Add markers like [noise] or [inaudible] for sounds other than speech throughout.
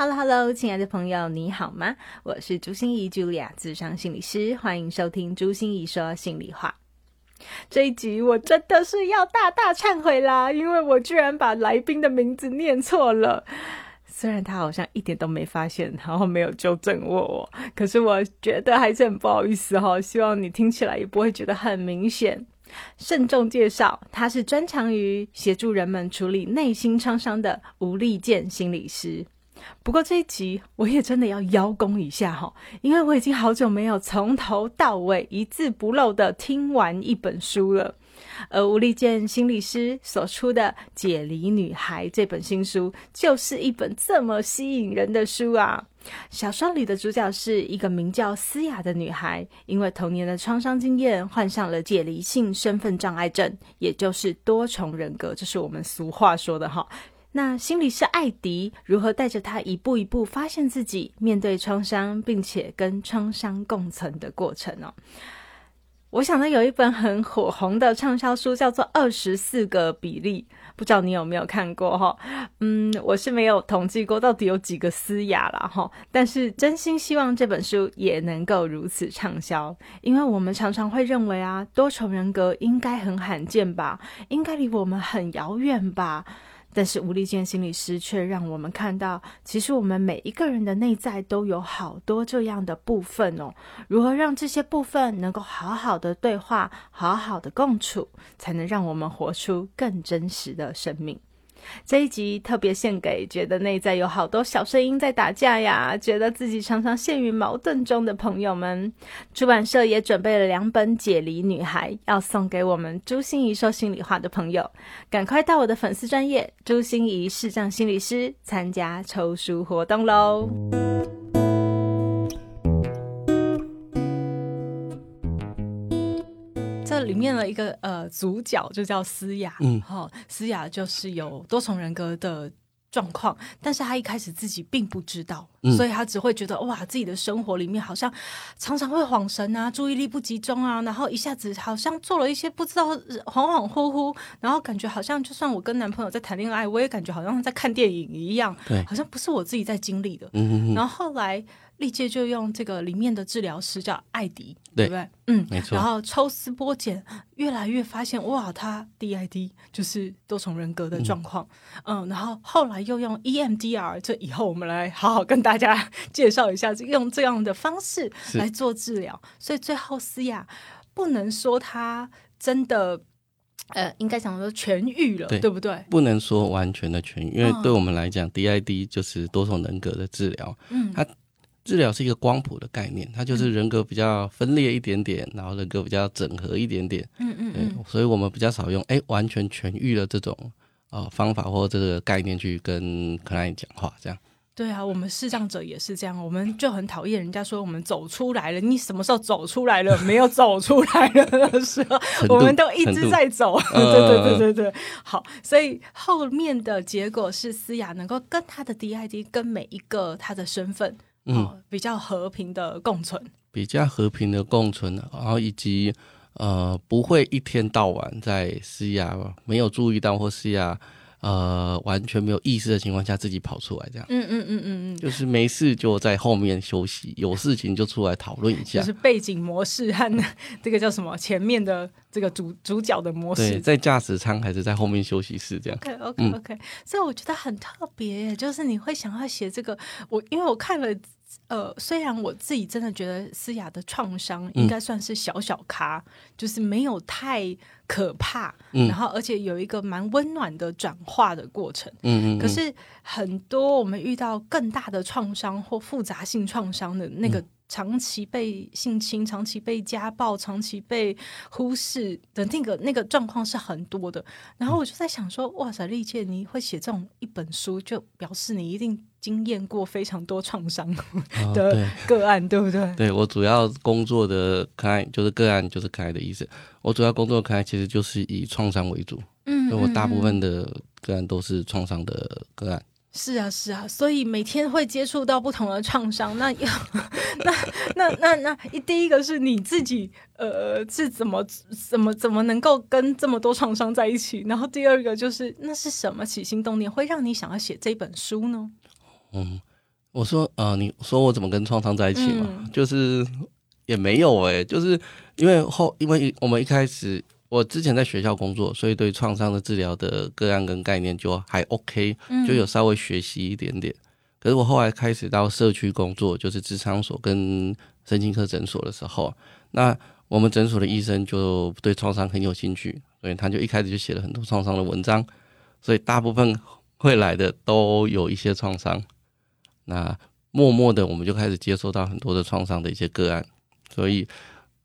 Hello Hello，亲爱的朋友，你好吗？我是朱心怡 Julia，智商心理师，欢迎收听朱心怡说心里话。这一集我真的是要大大忏悔啦，因为我居然把来宾的名字念错了。虽然他好像一点都没发现，然后没有纠正我，可是我觉得还是很不好意思哈。希望你听起来也不会觉得很明显。慎重介绍，他是专长于协助人们处理内心创伤的吴立健心理师。不过这一集我也真的要邀功一下哈，因为我已经好久没有从头到尾一字不漏的听完一本书了。而吴立健心理师所出的《解离女孩》这本新书，就是一本这么吸引人的书啊！小说里的主角是一个名叫思雅的女孩，因为童年的创伤经验，患上了解离性身份障碍症，也就是多重人格，这是我们俗话说的哈。那心理是艾迪如何带着他一步一步发现自己，面对创伤，并且跟创伤共存的过程呢？我想呢，有一本很火红的畅销书，叫做《二十四个比例》，不知道你有没有看过哈？嗯，我是没有统计过到底有几个思雅了哈，但是真心希望这本书也能够如此畅销，因为我们常常会认为啊，多重人格应该很罕见吧，应该离我们很遥远吧。但是吴立健心理师却让我们看到，其实我们每一个人的内在都有好多这样的部分哦。如何让这些部分能够好好的对话，好好的共处，才能让我们活出更真实的生命？这一集特别献给觉得内在有好多小声音在打架呀，觉得自己常常陷于矛盾中的朋友们。出版社也准备了两本《解离女孩》，要送给我们朱心怡说心里话的朋友。赶快到我的粉丝专业朱心怡视障心理师参加抽书活动喽！里面的一个呃主角就叫思雅，嗯，哈，思雅就是有多重人格的状况，但是他一开始自己并不知道，所以他只会觉得哇，自己的生活里面好像常常会恍神啊，注意力不集中啊，然后一下子好像做了一些不知道恍恍惚惚，然后感觉好像就算我跟男朋友在谈恋爱，我也感觉好像在看电影一样，对，好像不是我自己在经历的，嗯嗯，然后后来。历届就用这个里面的治疗师叫艾迪，对不对？嗯，没错。然后抽丝剥茧，越来越发现哇，他 DID 就是多重人格的状况。嗯，然后后来又用 EMDR，这以后我们来好好跟大家 [laughs] 介绍一下，用这样的方式来做治疗。所以最后思雅不能说他真的，呃，应该讲说痊愈了，对不对？不能说完全的痊愈，因为对我们来讲，DID 就是多重人格的治疗。嗯，它。治疗是一个光谱的概念，它就是人格比较分裂一点点，然后人格比较整合一点点。嗯嗯嗯。所以我们比较少用哎完全痊愈的这种呃方法或这个概念去跟客人讲话，这样。对啊，我们视障者也是这样，我们就很讨厌人家说我们走出来了。你什么时候走出来了？没有走出来了的时候，我们都一直在走。[laughs] 对对对对对。好，所以后面的结果是思雅能够跟他的 DID 跟每一个他的身份。嗯，比较和平的共存，比较和平的共存，然后以及呃，不会一天到晚在施压，没有注意到或施压，呃，完全没有意识的情况下自己跑出来这样。嗯嗯嗯嗯嗯，就是没事就在后面休息，有事情就出来讨论一下。就是背景模式和这个叫什么前面的这个主主角的模式，对，在驾驶舱还是在后面休息室这样。OK OK OK，所以我觉得很特别，就是你会想要写这个，我因为我看了。呃，虽然我自己真的觉得思雅的创伤应该算是小小咖，就是没有太可怕，然后而且有一个蛮温暖的转化的过程。嗯嗯。可是很多我们遇到更大的创伤或复杂性创伤的那个长期被性侵、长期被家暴、长期被忽视的那个那个状况是很多的。然后我就在想说，哇塞，丽姐，你会写这种一本书，就表示你一定经验过非常多创伤 [laughs] 的个案，对不对？对我主要工作的开就是个案，就是开的意思。我主要工作开其实就是以创伤为主，嗯，我大部分的个案都是创伤的个案。是啊，是啊，所以每天会接触到不同的创伤。那要那那那那一第一个是你自己，呃，是怎么怎么怎么能够跟这么多创伤在一起？然后第二个就是那是什么起心动念会让你想要写这本书呢？嗯，我说呃，你说我怎么跟创伤在一起嘛？就是也没有哎，就是因为后因为我们一开始。我之前在学校工作，所以对创伤的治疗的个案跟概念就还 OK，就有稍微学习一点点。可是我后来开始到社区工作，就是职场所跟神经科诊所的时候，那我们诊所的医生就对创伤很有兴趣，所以他就一开始就写了很多创伤的文章。所以大部分会来的都有一些创伤，那默默的我们就开始接收到很多的创伤的一些个案，所以。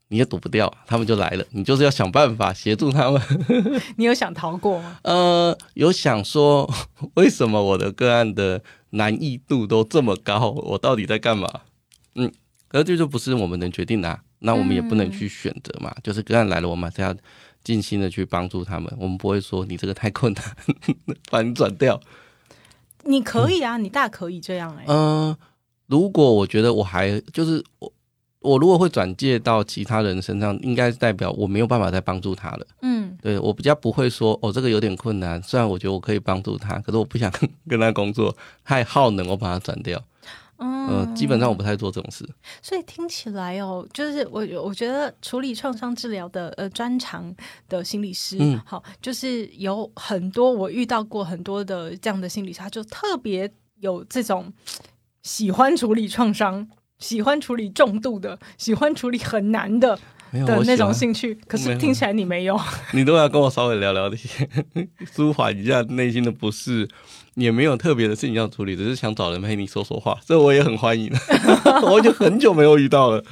你也躲不掉，他们就来了。你就是要想办法协助他们。[laughs] 你有想逃过吗？[laughs] 呃，有想说，为什么我的个案的难易度都这么高？我到底在干嘛？嗯，可是这就不是我们能决定的。那我们也不能去选择嘛。就是个案来了，我们还是要尽心的去帮助他们。我们不会说你这个太困难，[laughs] 把你转掉。你可以啊，你大可以这样哎。嗯，如果我觉得我还就是我。我如果会转介到其他人身上，应该是代表我没有办法再帮助他了。嗯，对我比较不会说哦，这个有点困难。虽然我觉得我可以帮助他，可是我不想 [laughs] 跟他工作太耗能，我把它转掉。嗯，基本上我不太做这种事。所以听起来哦，就是我我觉得处理创伤治疗的呃专长的心理师，好，就是有很多我遇到过很多的这样的心理师，他就特别有这种喜欢处理创伤。喜欢处理重度的，喜欢处理很难的的那种兴趣，可是听起来你没有。[laughs] 你都要跟我稍微聊聊这些，[laughs] 舒缓一下内心的不适，也没有特别的事情要处理，只是想找人陪你说说话，这我也很欢迎。[laughs] 我已经很久没有遇到了，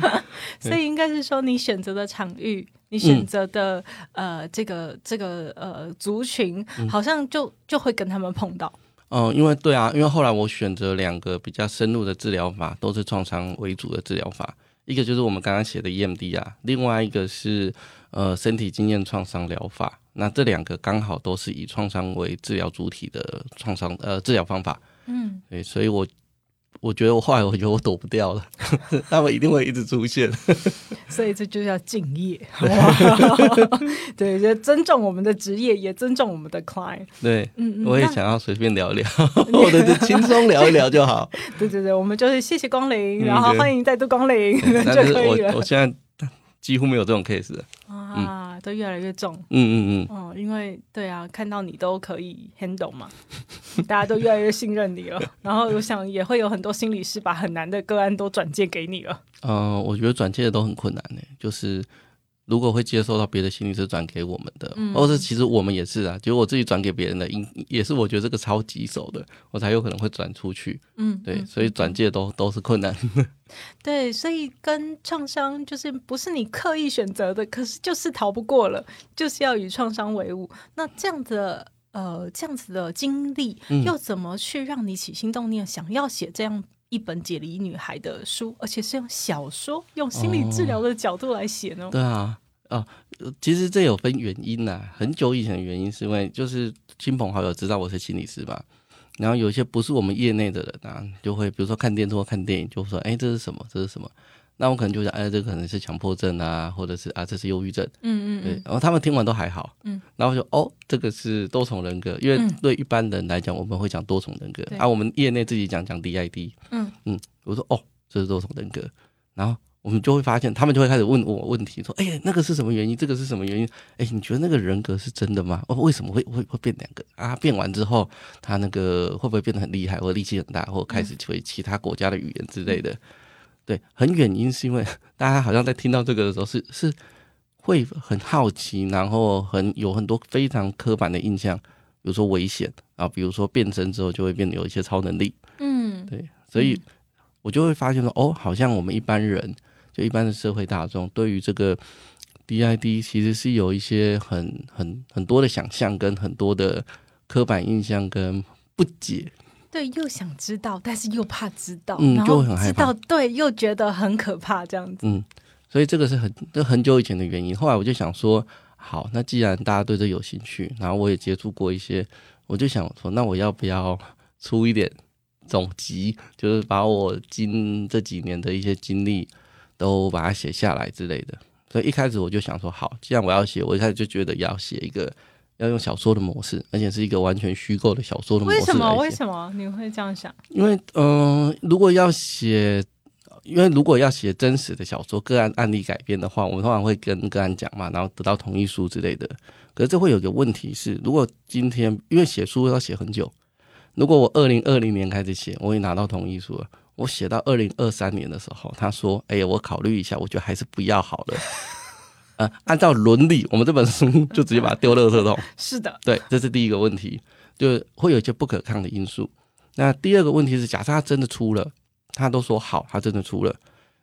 所以应该是说你选择的场域，你选择的呃这个这个呃族群，好像就就会跟他们碰到。嗯，因为对啊，因为后来我选择两个比较深入的治疗法，都是创伤为主的治疗法。一个就是我们刚刚写的 EMD 啊，另外一个是呃身体经验创伤疗法。那这两个刚好都是以创伤为治疗主体的创伤呃治疗方法。嗯，对，所以我。我觉得我后来我觉得我躲不掉了，[laughs] 他们一定会一直出现，[laughs] 所以这就叫敬业，[laughs] 对，就尊重我们的职业，也尊重我们的 client。对，嗯，我也想要随便聊聊，或者是轻松聊一聊就好。对对对，我们就是谢谢光临，然后欢迎再度光临就可以了。我现在。几乎没有这种 case 啊，都越来越重。嗯嗯嗯，哦，因为对啊，看到你都可以 handle 嘛，[laughs] 大家都越来越信任你了。然后我想也会有很多心理师把很难的个案都转借给你了。嗯，我觉得转借的都很困难呢，就是。如果会接收到别的心理师转给我们的，嗯或者是其实我们也是啊，就我自己转给别人的，应也是我觉得这个超棘手的，我才有可能会转出去。嗯，对，所以转介都都是困难。[laughs] [laughs] 对，所以跟创伤就是不是你刻意选择的，可是就是逃不过了，就是要与创伤为伍。那这样的呃这样子的经历，又怎么去让你起心动念想要写这样？一本解离女孩的书，而且是用小说、用心理治疗的角度来写呢。对啊，哦，其实这有分原因呐。很久以前的原因是因为就是亲朋好友知道我是心理师吧，然后有一些不是我们业内的人啊，就会比如说看电视或看电影，就说：“哎，这是什么？这是什么？”那我可能就想，哎，这可能是强迫症啊，或者是啊，这是忧郁症。嗯嗯，对。然后他们听完都还好。嗯。然后就哦，这个是多重人格，因为对一般人来讲，我们会讲多重人格，啊，我们业内自己讲讲 DID。嗯嗯，我说哦，这是多重人格。然后我们就会发现，他们就会开始问我问题，说，哎，那个是什么原因？这个是什么原因？哎，你觉得那个人格是真的吗？哦，为什么会会会变两个啊？变完之后，他那个会不会变得很厉害，或力气很大，或开始会其他国家的语言之类的？对，很原因是因为大家好像在听到这个的时候是是会很好奇，然后很有很多非常刻板的印象，比如说危险啊，比如说变身之后就会变得有一些超能力，嗯，对，所以我就会发现说，哦，好像我们一般人，就一般的社会大众，对于这个 DID 其实是有一些很很很多的想象，跟很多的刻板印象跟不解。对，又想知道，但是又怕知道，嗯然后就很害怕知道，对，又觉得很可怕，这样子。嗯，所以这个是很这很久以前的原因。后来我就想说，好，那既然大家对这有兴趣，然后我也接触过一些，我就想说，那我要不要出一点总集，就是把我今这几年的一些经历都把它写下来之类的。所以一开始我就想说，好，既然我要写，我一开始就觉得要写一个要用小说的模式，而且是一个完全虚构的小说的模式为什么？为什么你会这样想？因为嗯、呃如果要写，因为如果要写真实的小说个案案例改编的话，我们通常会跟个案讲嘛，然后得到同意书之类的。可是这会有一个问题是，如果今天因为写书要写很久，如果我二零二零年开始写，我也拿到同意书了，我写到二零二三年的时候，他说：“哎呀，我考虑一下，我觉得还是不要好了。[laughs] ”呃，按照伦理，我们这本书就直接把它丢垃圾桶。[laughs] 是的，对，这是第一个问题，就会有一些不可抗的因素。那第二个问题是，假设他真的出了，他都说好，他真的出了，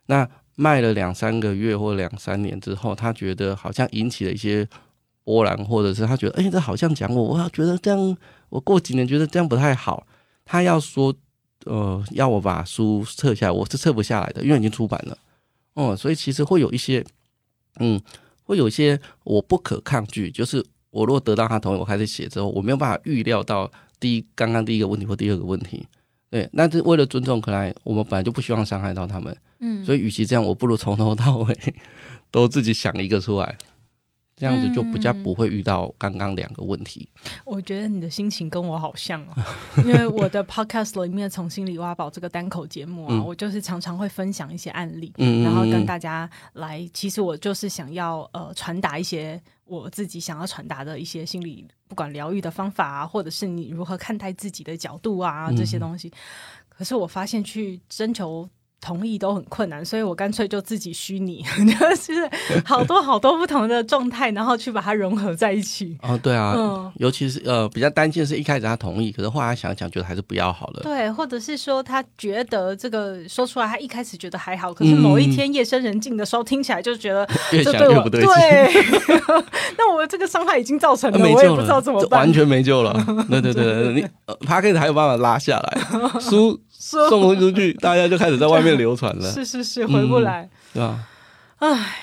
那卖了两三个月或两三年之后，他觉得好像引起了一些波澜，或者是他觉得，哎、这好像讲我，我要觉得这样，我过几年觉得这样不太好，他要说，呃，要我把书撤下来，我是撤不下来的，因为已经出版了，哦、所以其实会有一些，嗯，会有一些我不可抗拒，就是我如果得到他同意，我开始写之后，我没有办法预料到第一刚刚第一个问题或第二个问题。对，那是为了尊重克莱，我们本来就不希望伤害到他们，嗯，所以与其这样，我不如从头到尾 [laughs] 都自己想一个出来，这样子就比较不会遇到刚刚两个问题。我觉得你的心情跟我好像哦，[laughs] 因为我的 podcast 里面从心里挖宝这个单口节目啊，嗯我就是常常会分享一些案例，嗯，然后跟嗯大家来，其实我就是想要呃传达一些我自己想要传达的一些心理，不管疗愈的方法啊，或者是你如何看待自己的角度啊嗯这些东西。可是我发现去征求。同意都很困难，所以我干脆就自己虚拟，[laughs] 就是好多好多不同的状态，然后去把它融合在一起。哦，对啊，嗯尤其是呃比较担心的是一开始他同意，可是后来想想觉得还是不要好了。对，或者是说他觉得这个说出来，他一开始觉得还好，可是某一天夜深人静的时候，听起来就觉得 [laughs] 越这对我想越不对劲，对，[laughs] 那我这个伤害已经造成了，我也不知道怎么办完。全没救了。对对对对，你呃 p a c k e 还有办法拉下来，书说送出去，[laughs] 大家就开始在外面流传了，是是是，回不来。对吧？唉，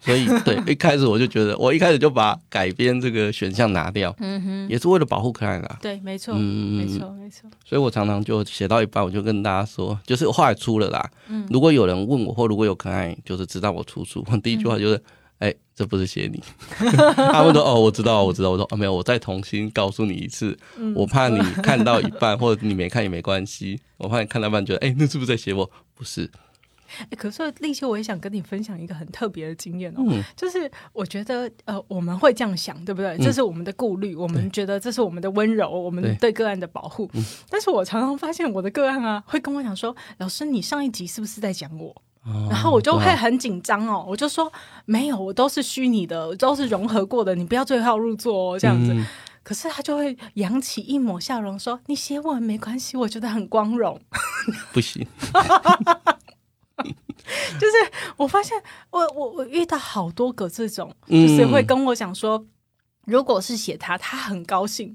所以对 [laughs] 一开始我就觉得，我一开始就把改编这个选项拿掉，嗯哼，也是为了保护克莱拉。对，没错，嗯，没错，没错。所以我常常就写到一半，我就跟大家说，就是我后来出了啦。嗯如果有人问我，或如果有可爱，就是知道我出书，第一句话就是，哎、这不是写你。[laughs] 他们说，哦，我知道，我知道。我说，哦，没有，我再重新告诉你一次，嗯我怕你看到一半，或者你没看也没关系，我怕你看到一半觉得，哎、那是不是在写我？不是，欸可是立秋，我也想跟你分享一个很特别的经验哦，嗯就是我觉得呃，我们会这样想，对不对？这是我们的顾虑，我们觉得这是我们的温柔，我们对对个案的保护。但是我常常发现我的个案啊，会跟我讲说：“老师，你上一集是不是在讲我？”哦然后我就会很紧张哦，我就说没有，我都是虚拟的，都是融合过的，你不要对号入座哦，这样子。嗯。可是他就会扬起一抹笑容，说：“你写我没关系，我觉得很光荣。[laughs] 不行，” [laughs] 就是我发现，我我我遇到好多个这种，嗯。就是会跟我讲说，如果是写他，他很高兴，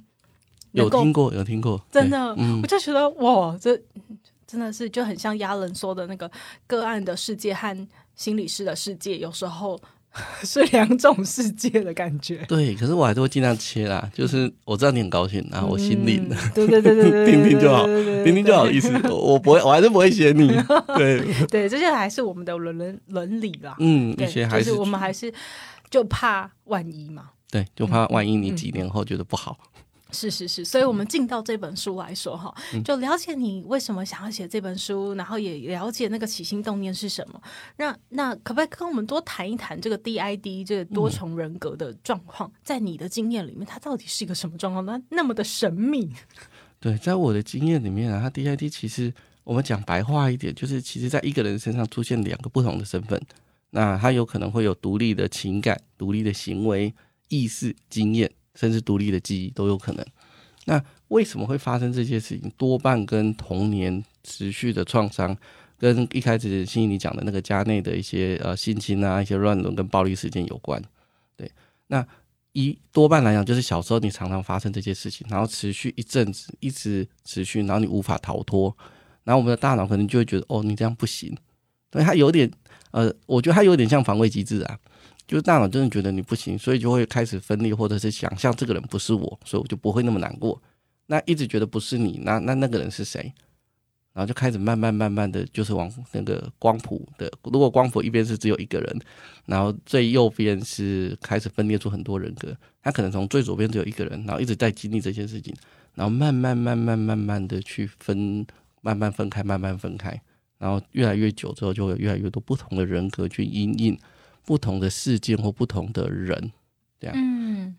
有听过，有听过，真的，嗯。我就觉得哇，这真的是就很像亚伦说的那个个案的世界和心理师的世界，有时候 [laughs] 是两种世界的感觉。对，可是我还是会尽量切啦，就是我知道你很高兴，然后我心领了。嗯 [laughs] 对对对对对，听听就好听听就好意思，我我不会，我还是不会写你。对，[laughs] 对，这些还是我们的伦伦伦理啦。嗯，一些还就是我们还是就怕万一嘛。对，就怕万一嗯你几年后觉得不好。是是是，所以我们进到这本书来说哈，嗯就了解你为什么想要写这本书，然后也了解那个起心动念是什么。那那可不可以跟我们多谈一谈这个 DID 这个多重人格的状况，在你的经验里面，它到底是一个什么状况呢？那么的神秘。对，在我的经验里面啊，他 DID 其实我们讲白话一点，就是其实在一个人身上出现两个不同的身份，那他有可能会有独立的情感、独立的行为、意识、经验，甚至独立的记忆都有可能。那为什么会发生这些事情？多半跟童年持续的创伤跟一开始心怡你讲的那个家内的一些呃性侵啊、一些乱伦跟暴力事件有关。对，那一多半来讲，就是小时候你常常发生这些事情，然后持续一阵子，一直持续，然后你无法逃脱，然后我们的大脑可能就会觉得，哦，你这样不行。对，它有点，呃，我觉得它有点像防卫机制啊，就是大脑真的觉得你不行，所以就会开始分裂，或者是想象这个人不是我，所以我就不会那么难过。那一直觉得不是你，那那那个人是谁？然后就开始慢慢慢慢的就是往那个光谱的，如果光谱一边是只有一个人，然后最右边是开始分裂出很多人格，他可能从最左边只有一个人，然后一直在经历这些事情，然后慢慢慢慢慢慢的去分，慢慢分开，慢慢分开，然后越来越久之后，就会有越来越多不同的人格去因应不同的事件或不同的人，这样。嗯，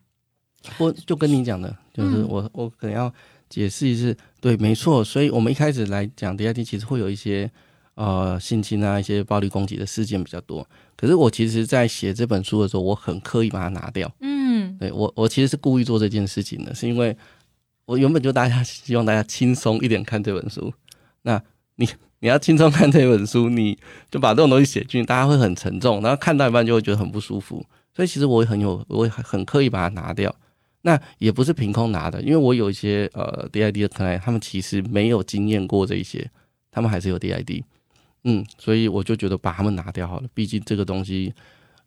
我就跟你讲的，就是我我可能要。解释一次，对，没错。所以我们一开始来讲 DID，其实会有一些呃性侵啊、一些暴力攻击的事件比较多。可是我其实，在写这本书的时候，我很刻意把它拿掉。嗯，对我，我其实是故意做这件事情的，是因为我原本就大家希望大家轻松一点看这本书。那你你要轻松看这本书，你就把这种东西写进去，大家会很沉重，然后看到一半就会觉得很不舒服。所以其实我也很有，我也很刻意把它拿掉。那也不是凭空拿的，因为我有一些呃 DID 的客人，他们其实没有经验过这一些，他们还是有 DID，嗯，所以我就觉得把他们拿掉好了，毕竟这个东西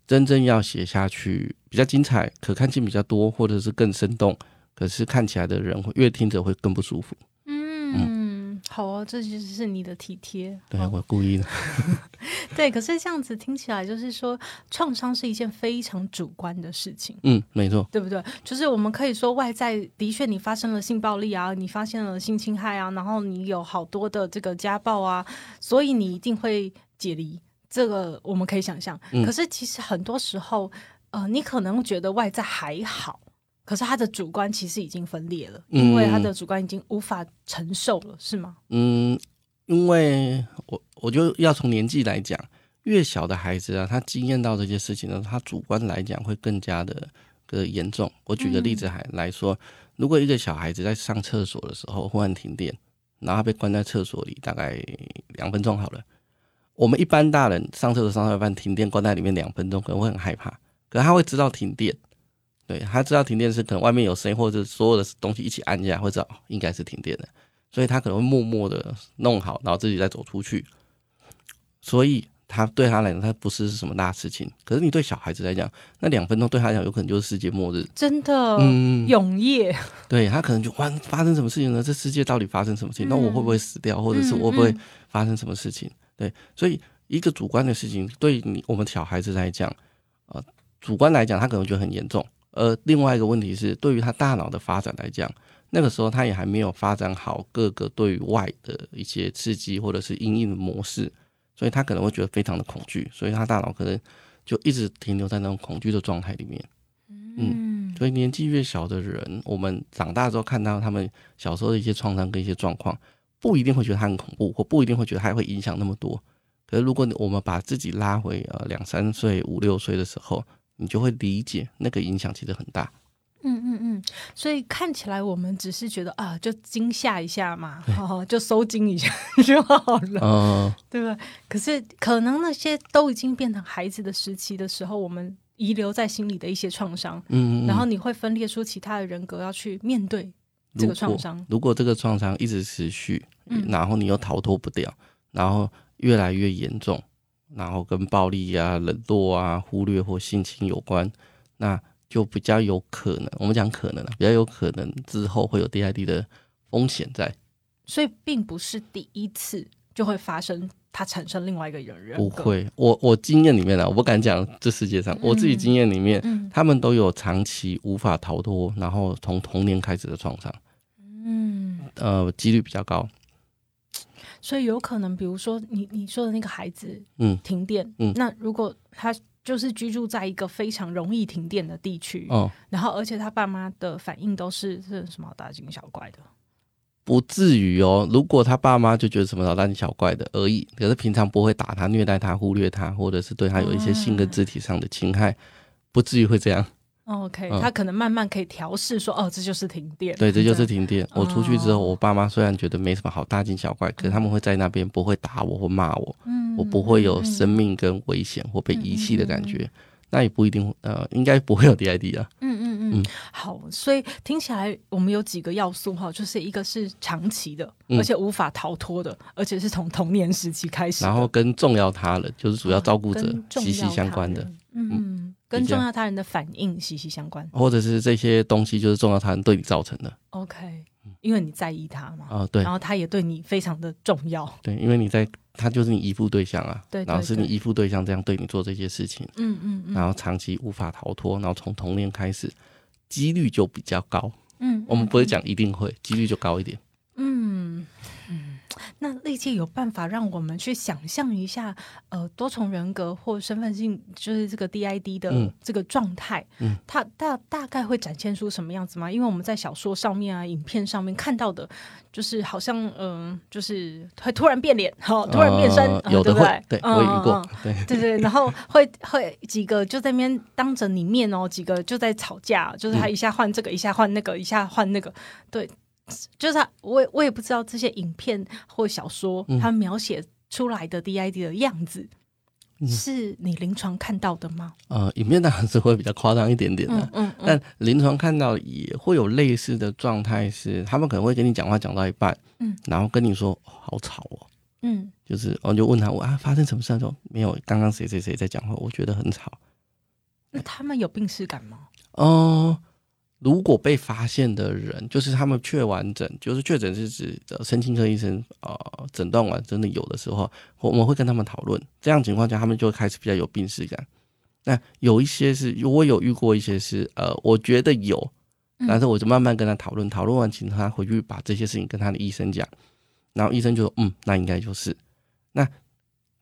真正要写下去比较精彩，可看性比较多，或者是更生动，可是看起来的人会越听着会更不舒服。好啊，这就是你的体贴。对我故意的。[laughs] 对，可是这样子听起来就是说，创伤是一件非常主观的事情。嗯，没错，对不对？就是我们可以说，外在的确你发生了性暴力啊，你发现了性侵害啊，然后你有好多的这个家暴啊，所以你一定会解离。这个我们可以想象。可是其实很多时候，呃，你可能觉得外在还好。可是他的主观其实已经分裂了，因为他的主观已经无法承受了，是吗？嗯，因为我我就要从年纪来讲，越小的孩子啊，他经验到这些事情呢，他主观来讲会更加的的严重。我举个例子还来说，如果一个小孩子在上厕所的时候忽然停电，然后被关在厕所里大概两分钟好了，我们一般大人上厕所上到一半停电关在里面两分钟可能会很害怕，可是他会知道停电。对他知道停电是可能外面有声音，或者所有的东西一起按下，会知道应该是停电的，所以他可能会默默的弄好，然后自己再走出去。所以他对他来讲，他不是什么大事情。可是你对小孩子来讲，那两分钟对他来讲，有可能就是世界末日，真的，嗯，永夜。[laughs] 对他可能就哇发生什么事情呢？这世界到底发生什么事情？那我会不会死掉，或者是我会不会发生什么事情？对，所以一个主观的事情，对你我们小孩子来讲，呃，主观来讲，他可能觉得很严重。呃，另外一个问题是，对于他大脑的发展来讲，那个时候他也还没有发展好各个对外的一些刺激或者是阴影的模式，所以他可能会觉得非常的恐惧，所以他大脑可能就一直停留在那种恐惧的状态里面。嗯，所以年纪越小的人，我们长大之后看到他们小时候的一些创伤跟一些状况，不一定会觉得他很恐怖，或不一定会觉得他会影响那么多。可是如果我们把自己拉回呃两三岁、五六岁的时候，你就会理解那个影响其实很大。嗯嗯嗯，所以看起来我们只是觉得啊，就惊吓一下嘛，就收惊一下 [laughs] 就好了，嗯，对吧？可是可能那些都已经变成孩子的时期的时候，我们遗留在心里的一些创伤，嗯，然后你会分裂出其他的人格要去面对这个创伤。如果这个创伤一直持续，然后你又逃脱不掉，然后越来越严重。然后跟暴力啊、冷落啊、忽略或性侵有关，那就比较有可能。我们讲可能啊，比较有可能之后会有 DID 的风险在。所以并不是第一次就会发生，它产生另外一个人人不会。我我经验里面啊，我不敢讲这世界上，我自己经验里面，他们都有长期无法逃脱，然后从童年开始的创伤。嗯，呃，几率比较高。所以有可能，比如说你你说的那个孩子，嗯，停电，嗯，那如果他就是居住在一个非常容易停电的地区，哦，然后而且他爸妈的反应都是是什么大惊小怪的，不至于哦。如果他爸妈就觉得什么老大惊小怪的而已，可是平常不会打他、虐待他、忽略他，或者是对他有一些性跟肢体上的侵害，不至于会这样。OK，他可能慢慢可以调试说，哦，这就是停电。对，这就是停电。我出去之后，我爸妈虽然觉得没什么好大惊小怪，可是他们会在那边不会打我或骂我，嗯我不会有生命跟危险或被遗弃的感觉。那也不一定，呃，应该不会有 DID 啊。嗯嗯嗯，好，所以听起来我们有几个要素哈，就是一个是长期的，而且无法逃脱的，而且是从童年时期开始，然后跟重要他人，就是主要照顾者息息相关的，嗯，跟重要他人的反应息息相关，或者是这些东西就是重要他人对你造成的。OK，因为你在意他嘛，啊对，然后他也对你非常的重要，对，因为你在。他就是你依附对象啊，对，然后是你依附对象这样对你做这些事情，嗯嗯嗯，然后长期无法逃脱，然后从童年开始，几率就比较高，嗯，我们不会讲一定会，几率就高一点，嗯嗯。那历届有办法让我们去想象一下，呃，多重人格或身份性，就是这个 DID 的这个状态，嗯，它大大概会展现出什么样子吗？因为我们在小说上面啊、影片上面看到的，就是好像，嗯，就是会突然变脸，好，突然变身，有的会，对，我遇过，对，对对，然后会会几个就在那边当着你面哦，几个就在吵架，就是他一下换这个，一下换那个，一下换那个，对。就是他，我我也不知道这些影片或小说，他描写出来的 DID 的样子，是你临床看到的吗？呃，影片当然是会比较夸张一点点的，嗯，但临床看到也会有类似的状态，是他们可能会跟你讲话讲到一半，嗯，然后跟你说好吵哦，嗯，就是我就问他我啊发生什么事？说没有，刚刚谁谁谁在讲话，我觉得很吵。那他们有病耻感吗？哦。如果被发现的人，就是他们确完整，就是确诊是指的神经科医生啊诊断完真的有的时候，我们会跟他们讨论。这样情况下，他们就开始比较有病史感。那有一些是，我有遇过一些是，呃，我觉得有，但是我就慢慢跟他讨论，讨论完请他回去把这些事情跟他的医生讲，然后医生就说，嗯，那应该就是。那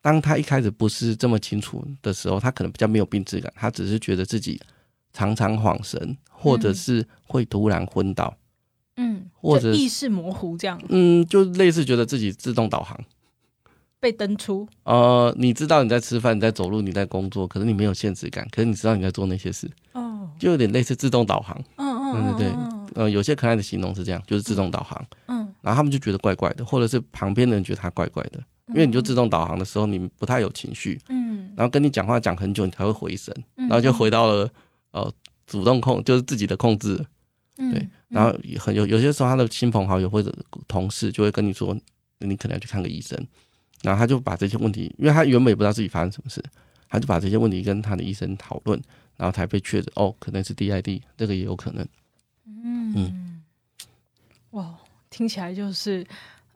当他一开始不是这么清楚的时候，他可能比较没有病耻感，他只是觉得自己常常恍神。或者是会突然昏倒，嗯，或者意识模糊这样，嗯，就类似觉得自己自动导航。被登出。呃，你知道你在吃饭，你在走路，你在工作，可是你没有限制感，可是你知道你在做那些事，哦，就有点类似自动导航。嗯嗯，对对对，呃，有些可爱的形容是这样，就是自动导航。嗯，然后他们就觉得怪怪的，或者是旁边的人觉得他怪怪的，因为你就自动导航的时候，你不太有情绪，嗯，然后跟你讲话讲很久，你才会回神，然后就回到了呃。主动控就是自己的控制，对，然后很有有些时候他的亲朋好友或者同事就会跟你说，你可能要去看个医生，然后他就把这些问题，因为他原本也不知道自己发生什么事，他就把这些问题跟他的医生讨论，然后才被确诊哦，可能是 DID，这个也有可能。嗯，哇，听起来就是。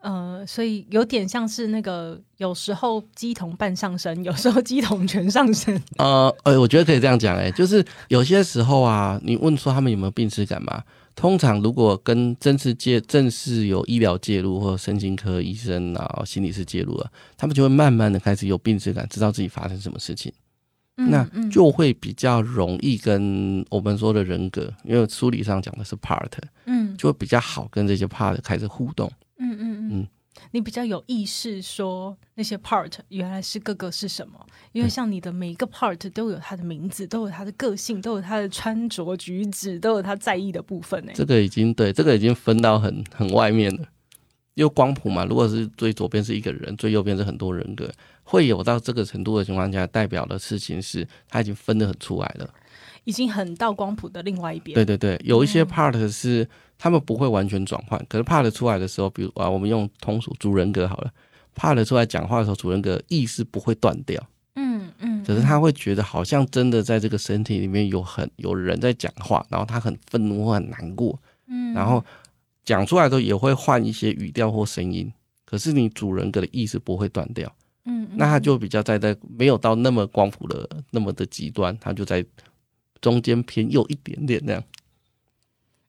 呃，所以有点像是那个，有时候鸡同半上身，有时候鸡同全上身。呃，呃，我觉得可以这样讲，哎，就是有些时候啊，你问说他们有没有病耻感嘛？通常如果跟正式介正式有医疗介入或神经科医生啊、心理师介入了，他们就会慢慢的开始有病耻感，知道自己发生什么事情，那就会比较容易跟我们说的人格，因为书里上讲的是 part，嗯，就会比较好跟这些 part 开始互动。嗯嗯嗯，你比较有意识说那些 part 原来是各个是什么？因为像你的每一个 part 都有它的名字，都有它的个性，都有它的穿着举止，都有他在意的部分。呢。这个已经对，这个已经分到很很外面了。因为光谱嘛，如果是最左边是一个人，最右边是很多人格，会有到这个程度的情况下，代表的事情是他已经分得很出来了，已经很到光谱的另外一边。对对对，有一些 part 是。他们不会完全转换，可是 part 出来的时候，比如啊，我们用通俗主人格好了，，part 出来讲话的时候，主人格意识不会断掉，嗯嗯，可是他会觉得好像真的在这个身体里面有很有人在讲话，然后他很愤怒或很难过，嗯，然后讲出来的时候也会换一些语调或声音，可是你主人格的意识不会断掉，嗯，那他就比较在在没有到那么光谱的那么的极端，他就在中间偏右一点点那样。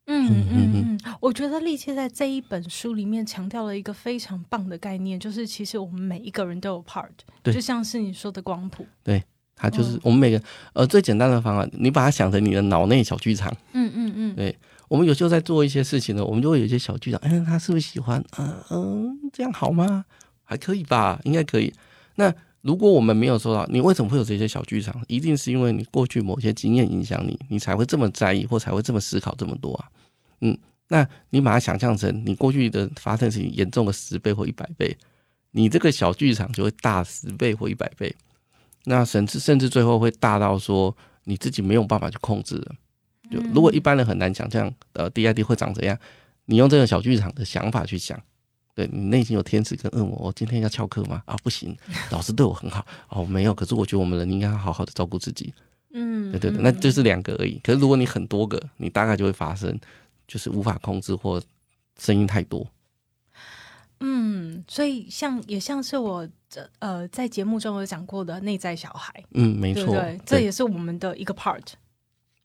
嗯嗯嗯，我觉得力切在这一本书里面强调了一个非常棒的概念，就是其实我们每一个人都有 part，就像是你说的光谱，对，它就是我们每个呃最简单的方法，你把它想成你的脑内小剧场，嗯嗯嗯，对，我们有时候在做一些事情呢，我们就会有一些小剧场，哎，他是不是喜欢？嗯嗯，这样好吗？还可以吧，应该可以。那如果我们没有收到，你为什么会有这些小剧场？一定是因为你过去某些经验影响你，你才会这么在意，或才会这么思考这么多啊。嗯，那你把它想象成你过去的发生事情严重个十倍或一百倍，你这个小剧场就会大十倍或一百倍。那甚至甚至最后会大到说你自己没有办法去控制了。就如果一般人很难想象，呃，DID 会长怎样，你用这个小剧场的想法去想。对你内心有天使跟恶魔，我今天要翘课吗？啊，不行，老师对我很好哦，没有。可是我觉得我们人应该好好的照顾自己。嗯，对对对，那就是两个而已。可是如果你很多个，你大概就会发生，就是无法控制或声音太多。嗯，所以像也像是我这呃在节目中有讲过的内在小孩。嗯，没错，对这也是我们的一个 part。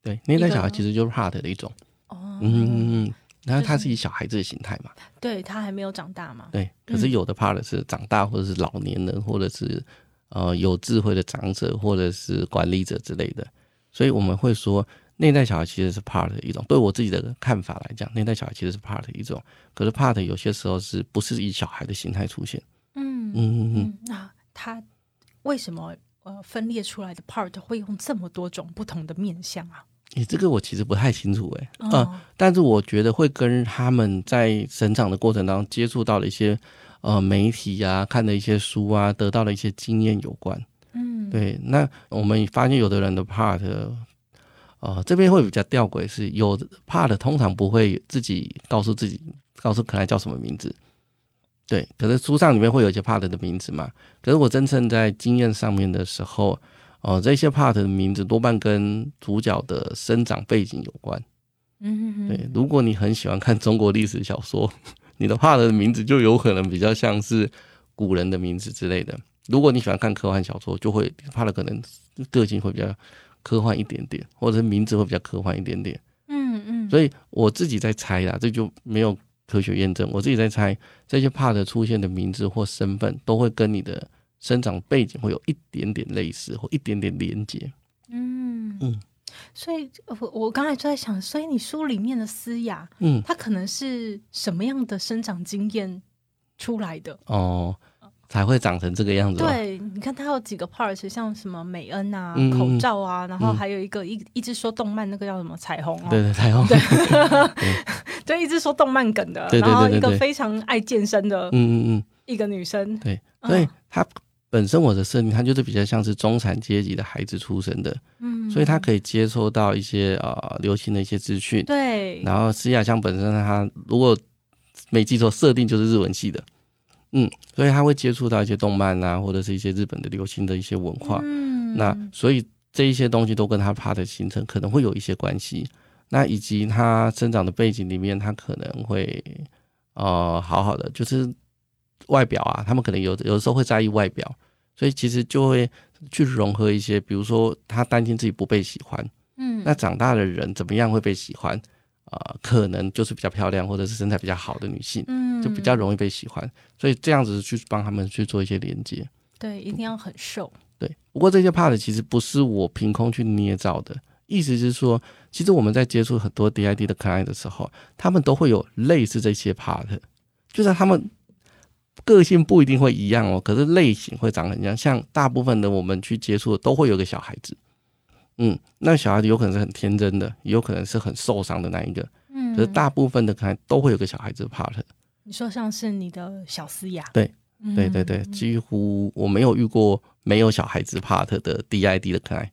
对，内在小孩其实就是 part 的一种。哦，嗯。然后他是以小孩子的形态嘛？对他还没有长大嘛？对，可是有的怕的是长大，或者是老年人，或者是呃有智慧的长者，或者是管理者之类的。所以我们会说，内在小孩其实是 part 的一种。对我自己的看法来讲，内在小孩其实是 part 的一种。可是 part 有些时候是不是以小孩的形态出现？嗯嗯嗯嗯。那他为什么呃分裂出来的 part 会用这么多种不同的面相啊？你这个我其实不太清楚哎，嗯，但是我觉得会跟他们在成长的过程当中接触到的一些呃媒体啊、看的一些书啊、得到的一些经验有关。嗯，对。那我们发现有的人的 part，呃，这边会比较吊诡，是有 part 通常不会自己告诉自己，告诉可爱叫什么名字。对，可是书上里面会有一些 part 的名字嘛。可是我真正在经验上面的时候。哦，这些 part 的名字多半跟主角的生长背景有关。嗯哼，对。如果你很喜欢看中国历史小说，[laughs] 你的 part 的名字就有可能比较像是古人的名字之类的。如果你喜欢看科幻小说，就会 part 可能个性会比较科幻一点点，或者是名字会比较科幻一点点。嗯嗯。所以我自己在猜啦，这就没有科学验证。我自己在猜，这些 part 出现的名字或身份都会跟你的。生长背景会有一点点类似，或一点点连接。嗯嗯，所以我我刚才就在想，所以你书里面的思雅，嗯，它可能是什么样的生长经验出来的？哦，才会长成这个样子。对，你看它有几个 part，像什么美恩啊、口罩啊，然后还有一个一一直说动漫那个叫什么彩虹啊？对对，彩虹。对，[laughs] 对，一直说动漫梗的，然后一个非常爱健身的，嗯嗯嗯，一个女生。对，所以她。本身我的设定，他就是比较像是中产阶级的孩子出生的，嗯，所以他可以接收到一些呃流行的一些资讯，对。然后施雅香本身他如果没记错，设定就是日文系的，嗯，所以他会接触到一些动漫啊，或者是一些日本的流行的一些文化，嗯，那所以这一些东西都跟他怕的形成可能会有一些关系。那以及他生长的背景里面，他可能会呃好好的就是。外表啊，他们可能有有的时候会在意外表，所以其实就会去融合一些，比如说他担心自己不被喜欢，嗯，那长大的人怎么样会被喜欢啊？可能就是比较漂亮或者是身材比较好的女性，嗯，就比较容易被喜欢，所以这样子去帮他们去做一些连接。对，一定要很瘦。对，不过这些 part 其实不是我凭空去捏造的，意思是说，其实我们在接触很多 DID 的 client 的时候，他们都会有类似这些 part，就是他们。个性不一定会一样哦，可是类型会长很像。像大部分的我们去接触的，都会有个小孩子，嗯，那小孩子有可能是很天真的，也有可能是很受伤的那一个，嗯，可是大部分的看都会有个小孩子 part。你说像是你的小思雅，对，对对对，几乎我没有遇过没有小孩子 part 的 DID 的可爱，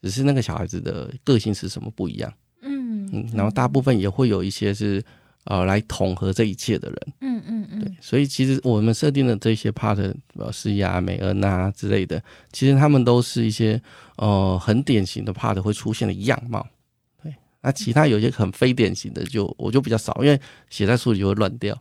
只是那个小孩子的个性是什么不一样，嗯嗯，然后大部分也会有一些是。呃，来统合这一切的人，嗯嗯嗯，对，所以其实我们设定的这些 part，呃，施雅、美恩啊之类的，其实他们都是一些呃很典型的 part 会出现的样貌，对，那其他有些很非典型的，就我就比较少，因为写在书里就会乱掉。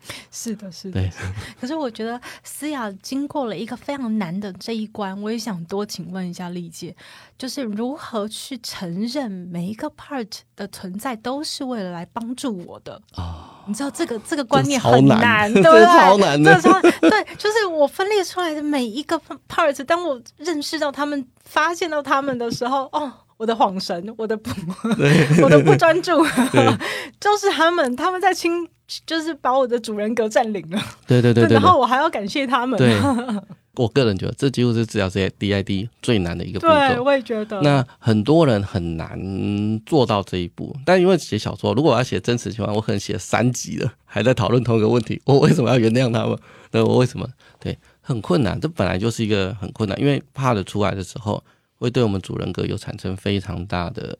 [laughs] 是的，是的。[laughs] 可是我觉得思雅经过了一个非常难的这一关，我也想多请问一下丽姐，就是如何去承认每一个 part 的存在都是为了来帮助我的啊？你知道这个这个观念很难，对不对？超难的，对，[laughs] 就是我分裂出来的每一个 part，当我认识到他们、发现到他们的时候，哦。我的恍神，我的不，我的不专注，就是他们，他们在侵，就是把我的主人格占领了。对对对，然后我还要感谢他们。对，我个人觉得这几乎是治疗这些 DID 最难的一个步骤。对，我也觉得。那很多人很难做到这一步，但因为写小说，如果我要写真实情况，我可能写三集了，还在讨论同一个问题，我为什么要原谅他们？那我为什么？对，很困难。这本来就是一个很困难，因为怕的出来的时候，会对我们主人格有产生非常大的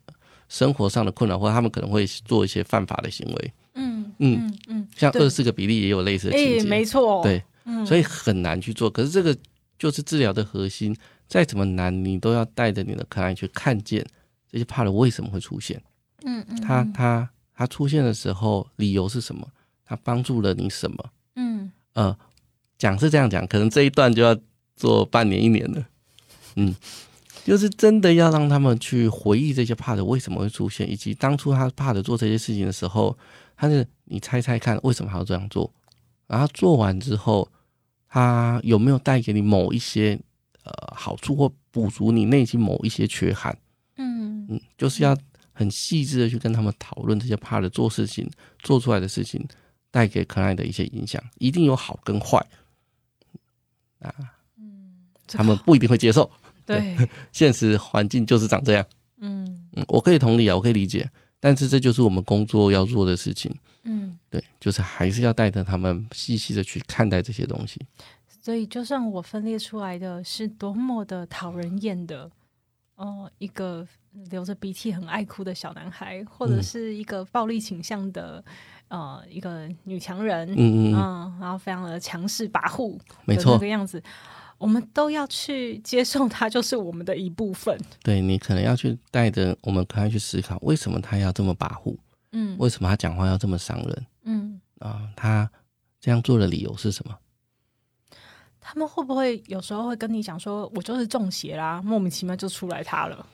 生活上的困扰，或者他们可能会做一些犯法的行为。嗯嗯嗯，像二四个比例也有类似的情节，没错。对。所以很难去做，可是这个就是治疗的核心。再怎么难，你都要带着你的客人去看见这些怕的为什么会出现。嗯嗯，他他他出现的时候理由是什么？他帮助了你什么？嗯呃，讲是这样讲，可能这一段就要做半年一年了。嗯，就是真的要让他们去回忆这些怕的为什么会出现，以及当初他怕的做这些事情的时候，他是你猜猜看为什么还要这样做？然后做完之后。它有没有带给你某一些呃好处，或补足你内心某一些缺憾？嗯嗯，就是要很细致的去跟他们讨论这些怕的做事情做出来的事情带给可爱的一些影响，一定有好跟坏啊。嗯，他们不一定会接受。对，[laughs] 现实环境就是长这样。嗯嗯，我可以同理啊，我可以理解，但是这就是我们工作要做的事情。嗯，对，就是还是要带着他们细细的去看待这些东西。所以，就算我分裂出来的是多么的讨人厌的，哦，一个流着鼻涕很爱哭的小男孩，或者是一个暴力倾向的呃一个女强人，嗯嗯，然后非常的强势跋扈，没错，这个样子，我们都要去接受它，就是我们的一部分。对你可能要去带着我们，可能去思考，为什么他要这么跋扈。嗯，为什么他讲话要这么伤人？嗯啊，他这样做的理由是什么？他们会不会有时候会跟你讲说，我就是中邪啦，莫名其妙就出来他了？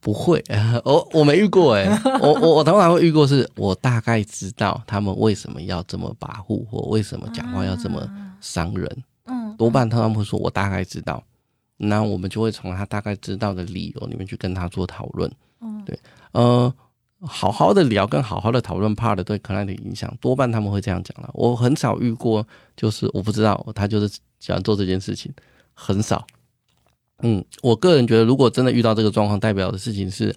不会，[laughs] 我我没遇过哎，我我我通常会遇过，是我大概知道他们为什么要这么跋扈，或为什么讲话要这么伤人。嗯，多半他们会说，我大概知道，那我们就会从他大概知道的理由里面去跟他做讨论。嗯，对，呃。好好的聊，跟好好的讨论，part 对可爱的影响，多半他们会这样讲了。我很少遇过，就是我不知道他就是喜欢做这件事情，很少。嗯，我个人觉得，如果真的遇到这个状况，代表的事情是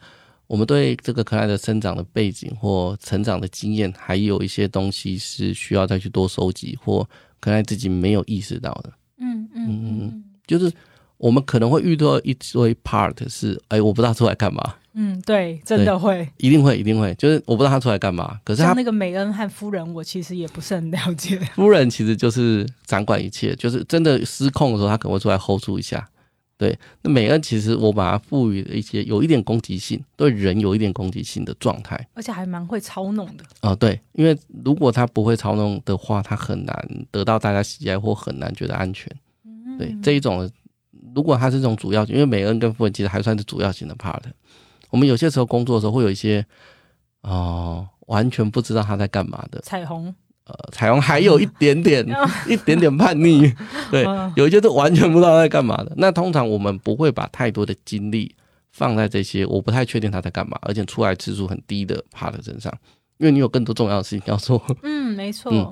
我们对这个可爱的生长的背景或成长的经验，还有一些东西是需要再去多收集，或可爱自己没有意识到的。嗯嗯嗯，就是我们可能会遇到一堆 part 是，哎，我不知道出来干嘛。嗯，对，真的会，一定会，一定会。就是我不知道他出来干嘛，可是他那个美恩和夫人，我其实也不是很了解。[laughs] 夫人其实就是掌管一切，就是真的失控的时候，他可能会出来 hold 住一下。对，那美恩其实我把它赋予了一些有一点攻击性，对人有一点攻击性的状态，而且还蛮会操弄的。哦，对，因为如果他不会操弄的话，他很难得到大家喜爱，或很难觉得安全。对，这一种，如果他是这种主要，因为美恩跟富人其实还算是主要型的 part。我们有些时候工作的时候会有一些，哦，完全不知道他在干嘛的彩虹，呃，彩虹还有一点点，[laughs] 一点点叛逆，[laughs] 对，有一些是完全不知道在干嘛的。那通常我们不会把太多的精力放在这些我不太确定他在干嘛，而且出来次数很低的 part 身上，因为你有更多重要的事情要做。嗯，没错。嗯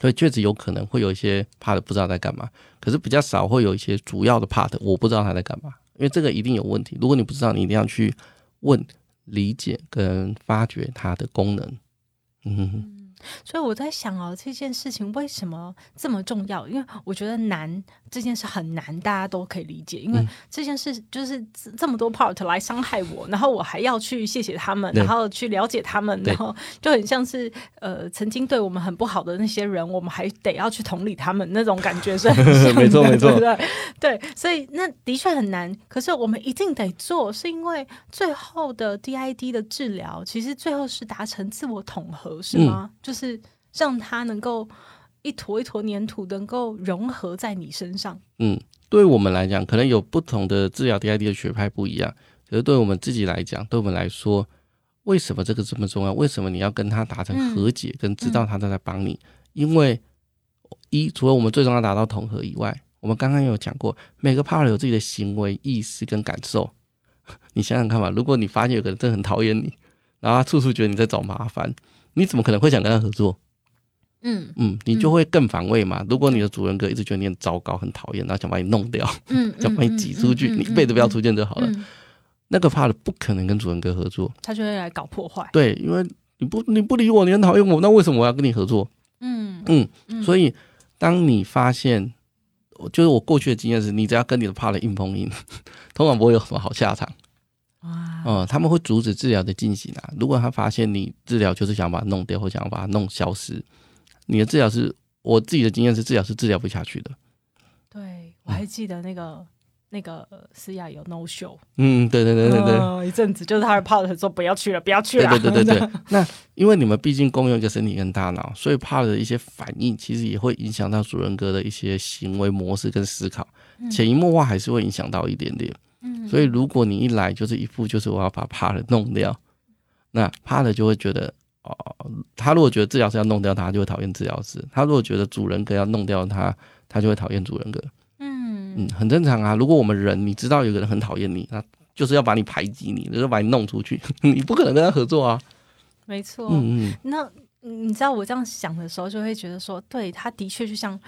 所以确实有可能会有一些 part 不知道在干嘛，可是比较少会有一些主要的 part 我不知道他在干嘛。因为这个一定有问题，如果你不知道，你一定要去问、理解跟发掘它的功能。嗯。所以我在想哦，这件事情为什么这么重要？因为我觉得难这件事很难，大家都可以理解。因为这件事就是这么多 part 来伤害我，然后我还要去谢谢他们，然后去了解他们，然后就很像是呃曾经对我们很不好的那些人，我们还得要去同理他们那种感觉是 [laughs] 很像的，没错没错，对对，所以那的确很难。可是我们一定得做，是因为最后的 DID 的治疗，其实最后是达成自我统合，是吗？就。是让它能够一坨一坨粘土能够融合在你身上。嗯，对我们来讲，可能有不同的治疗 DID 的学派不一样。可是对我们自己来讲，对我们来说，为什么这个这么重要？为什么你要跟他达成和解，跟知道他在在帮你？因为一，除了我们最终要达到统合以外，我们刚刚有讲过，每个 part 有自己的行为意识跟感受。[laughs] 你想想看吧，如果你发现有个人真的很讨厌你，然后他处处觉得你在找麻烦。你怎么可能会想跟他合作？嗯嗯，你就会更防卫嘛。如果你的主人格一直觉得你很糟糕、很讨厌，然后想把你弄掉，嗯，[laughs] 想把你挤出去，你一辈子不要出现就好了。那个怕的不可能跟主人格合作，他就会来搞破坏。对，因为你不你不理我，你很讨厌我，那为什么我要跟你合作？嗯嗯，所以当你发现，就是我过去的经验是，你只要跟你的怕的硬碰硬，[laughs] 通常不会有什么好下场。哇，嗯，他们会阻止治疗的进行啊。如果他发现你治疗就是想把它弄掉，或想要把它弄消失，你的治疗是，我自己的经验是，治疗是治疗不下去的。对，我还记得那个。那个思雅有 no show，嗯，对对对对对，一阵子就是他的 part 说不要去了，不要去了。对对对对对。[laughs] 那因为你们毕竟共用一个身体跟大脑，所以怕的一些反应其实也会影响到主人格的一些行为模式跟思考，潜移默化还是会影响到一点点。嗯。所以如果你一来就是一副就是我要把怕的弄掉，那怕的就会觉得哦，他如果觉得治疗师要弄掉他，就会讨厌治疗师；他如果觉得主人格要弄掉他，他就会讨厌主人格。嗯，很正常啊。如果我们人，你知道有个人很讨厌你，那就是要把你排挤你，就是把你弄出去，[laughs] 你不可能跟他合作啊。没错。嗯嗯。那你知道我这样想的时候，就会觉得说，对，他的确就像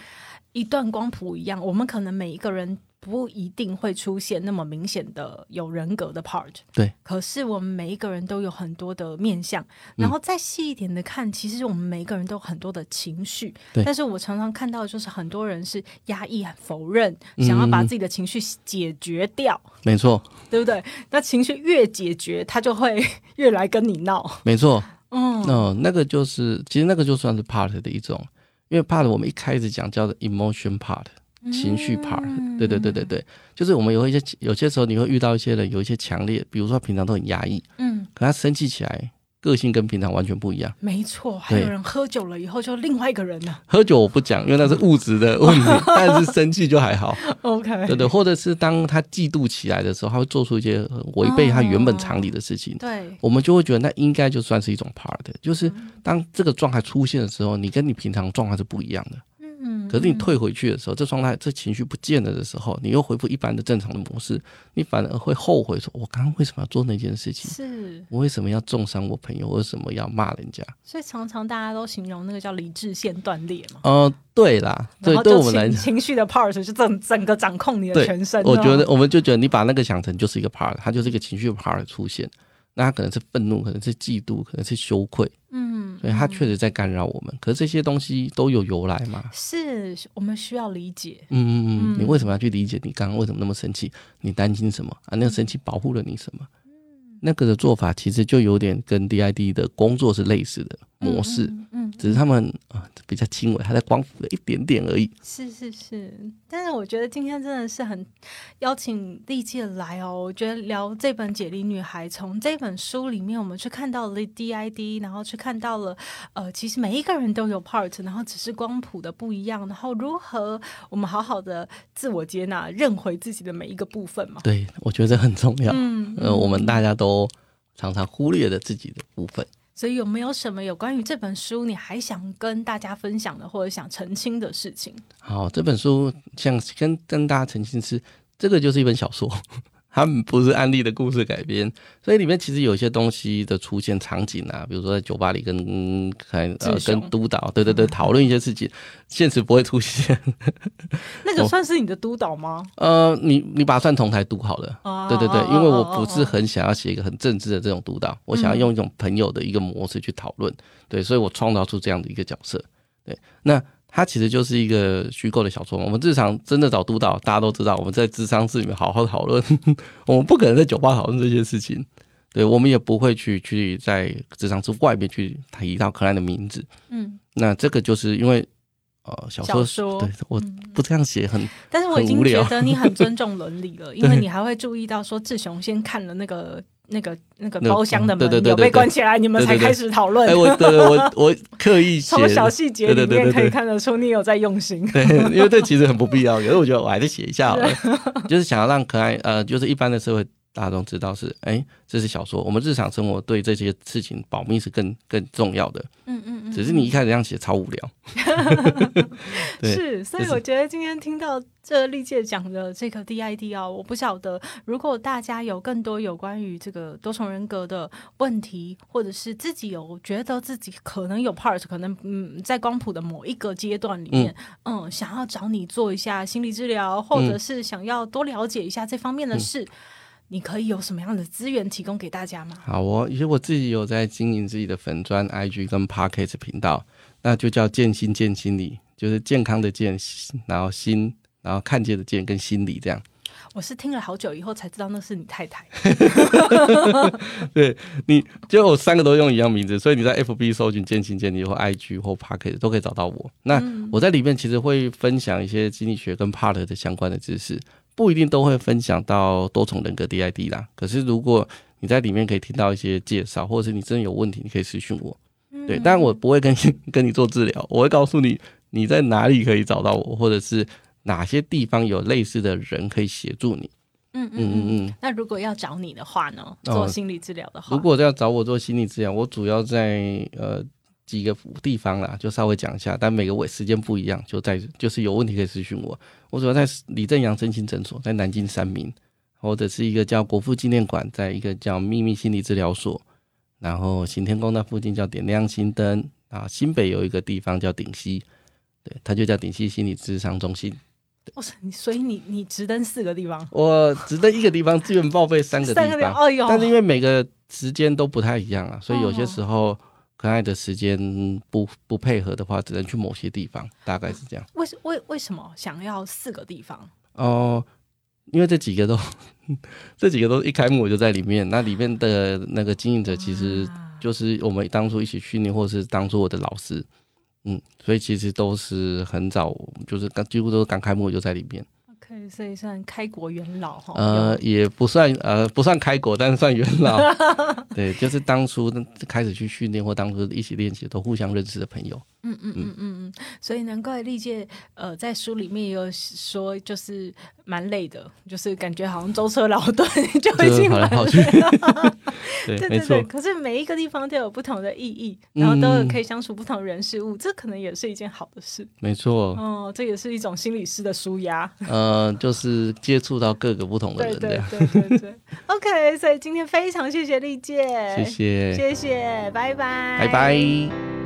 一段光谱一样，我们可能每一个人。不一定会出现那么明显的有人格的 part，对。可是我们每一个人都有很多的面相，然后再细一点的看，其实我们每一个人都有很多的情绪。对。但是我常常看到的就是很多人是压抑、否认，想要把自己的情绪解决掉。没错。对不对？那情绪越解决，他就会越来跟你闹。没错。嗯。那那个就是，其实那个就算是 part 的一种，因为 part 我们一开始讲叫做 emotion part。情绪 part，对对对对对，就是我们有一些有些时候你会遇到一些人有一些强烈，比如说平常都很压抑，嗯，可他生气起来。个性跟平常完全不一样，没错。还有人喝酒了以后就另外一个人了。喝酒我不讲，因为那是物质的问题，[laughs] 但是生气就还好。OK，对对，或者是当他嫉妒起来的时候，他会做出一些违背他原本常理的事情。对，我们就会觉得那应该就算是一种 part，就是当这个状态出现的时候，你跟你平常状态是不一样的。嗯，可是你退回去的时候，这状态、这情绪不见了的时候，你又恢复一般的正常的模式，你反而会后悔说：“我刚刚为什么要做那件事情？是我为什么要重伤我朋友？为什么要骂人家？”所以常常大家都形容那个叫理智线断裂嘛。哦，对啦，对，对我们来讲，情绪的 part 就整整个掌控你的全身。我觉得，我们就觉得你把那个想成就是一个 part，它就是一个情绪 part 出现。那他可能是愤怒，可能是嫉妒，可能是羞愧，嗯，所以他确实在干扰我们。可是这些东西都有由来嘛？是我们需要理解。嗯嗯嗯，你为什么要去理解？你刚刚为什么那么生气？你担心什么啊？那个生气保护了你什么？那个的做法其实就有点跟 DID 的工作是类似的模式。嗯只是他们啊比较轻微，还在光复了一点点而已。是是是，但是我觉得今天真的是很邀请丽姐来哦。我觉得聊这本《解离女孩》，从这本书里面，我们去看到了 DID，然后去看到了呃，其实每一个人都有 part，然后只是光谱的不一样，然后如何我们好好的自我接纳，认回自己的每一个部分嘛。对，我觉得这很重要。嗯，呃，我们大家都常常忽略了自己的部分。所以有没有什么有关于这本书你还想跟大家分享的，或者想澄清的事情？好，这本书想跟跟大家澄清是，这个就是一本小说。他们不是案例的故事改编，[laughs] 所以里面其实有一些东西的出现场景啊，比如说在酒吧里跟跟呃跟督导，对对对，讨论一些事情，现实不会出现。[laughs] 那个算是你的督导吗？呃，你你把它算同台督好了。对对对，因为我不是很想要写一个很政治的这种督导，我想要用一种朋友的一个模式去讨论。对，所以我创造出这样的一个角色。对，那。它其实就是一个虚构的小说。我们日常真的找督导，大家都知道，我们在智商室里面好好讨论，[laughs] 我们不可能在酒吧讨论这些事情。对，我们也不会去去在智商室外面去提到柯南的名字。嗯，那这个就是因为呃，小说对我不这样写很，但是我已经觉得你很尊重伦理了，因为 [laughs] 你还会注意到说志雄先看了那个。那个那个包厢的门有被关起来，你们才开始讨论。哎，我对我我刻意 [laughs] 从小细节里面可以看得出你有在用心。对，因为这其实很不必要，可是我觉得我还是写一下好了，[laughs] 就是想要让可爱呃，就是一般的社会大众知道是，哎，这是小说。我们日常生活对这些事情保密是更更重要的。嗯嗯嗯。只是你一开始这样写超无聊。是，所以我觉得今天听到这历届讲的这个 DID 啊，我不晓得如果大家有更多有关于这个多重人格的问题，或者是自己有觉得自己可能有 part，可能嗯在光谱的某一个阶段里面，嗯，想要找你做一下心理治疗，或者是想要多了解一下这方面的事。你可以有什么样的资源提供给大家吗？好，我因为我自己有在经营自己的粉砖、IG 跟 Podcast 频道，那就叫健心健心理，就是健康的健，然后心，然后看见的见跟心理这样。我是听了好久以后才知道那是你太太。[laughs] 对，你就我三个都用一样名字，所以你在 FB 搜寻健心健理或 IG 或 Podcast 都可以找到我。那我在里面其实会分享一些心理学跟 Part 的相关的知识。不一定都会分享到多重人格 DID 啦，可是如果你在里面可以听到一些介绍，或者是你真的有问题，你可以私讯我。对，但我不会跟跟你做治疗，我会告诉你你在哪里可以找到我，或者是哪些地方有类似的人可以协助你。嗯嗯嗯嗯。那如果要找你的话呢？做心理治疗的话，如果要找我做心理治疗，我主要在呃。几个地方啦，就稍微讲一下，但每个位时间不一样，就在就是有问题可以咨询我。我主要在李正阳身心诊所，在南京三明，或者是一个叫国父纪念馆，在一个叫秘密心理治疗所，然后行天宫那附近叫点亮心灯啊。新北有一个地方叫顶溪，对，它就叫顶溪心理咨商中心。哇塞，你所以你你直登四个地方，我直登一个地方，资源报备三个地方，哎呦。但是因为每个时间都不太一样啊，所以有些时候。可爱的时间不不配合的话，只能去某些地方，大概是这样。为为为什么想要四个地方？哦，因为这几个都 [laughs] 这几个都一开幕我就在里面，那里面的那个经营者其实就是我们当初一起训练，或是当初我的老师，嗯，所以其实都是很早，就是刚几乎都是刚开幕就在里面。可以算算开国元老哈？呃，也不算，呃，不算开国，但是算元老。[laughs] 对，就是当初开始去训练或当初一起练习都互相认识的朋友。嗯嗯嗯嗯嗯，所以难怪历届呃在书里面有说，就是蛮累的，就是感觉好像舟车劳顿就已经蛮累。[laughs] [laughs] 对对对，可是每一个地方都有不同的意义，然后都可以相处不同人事物，这可能也是一件好的事。没错，哦，这也是一种心理师的舒压。呃，就是接触到各个不同的人。对对对对对。[laughs] OK，所以今天非常谢谢历届，谢谢谢谢，拜拜拜拜。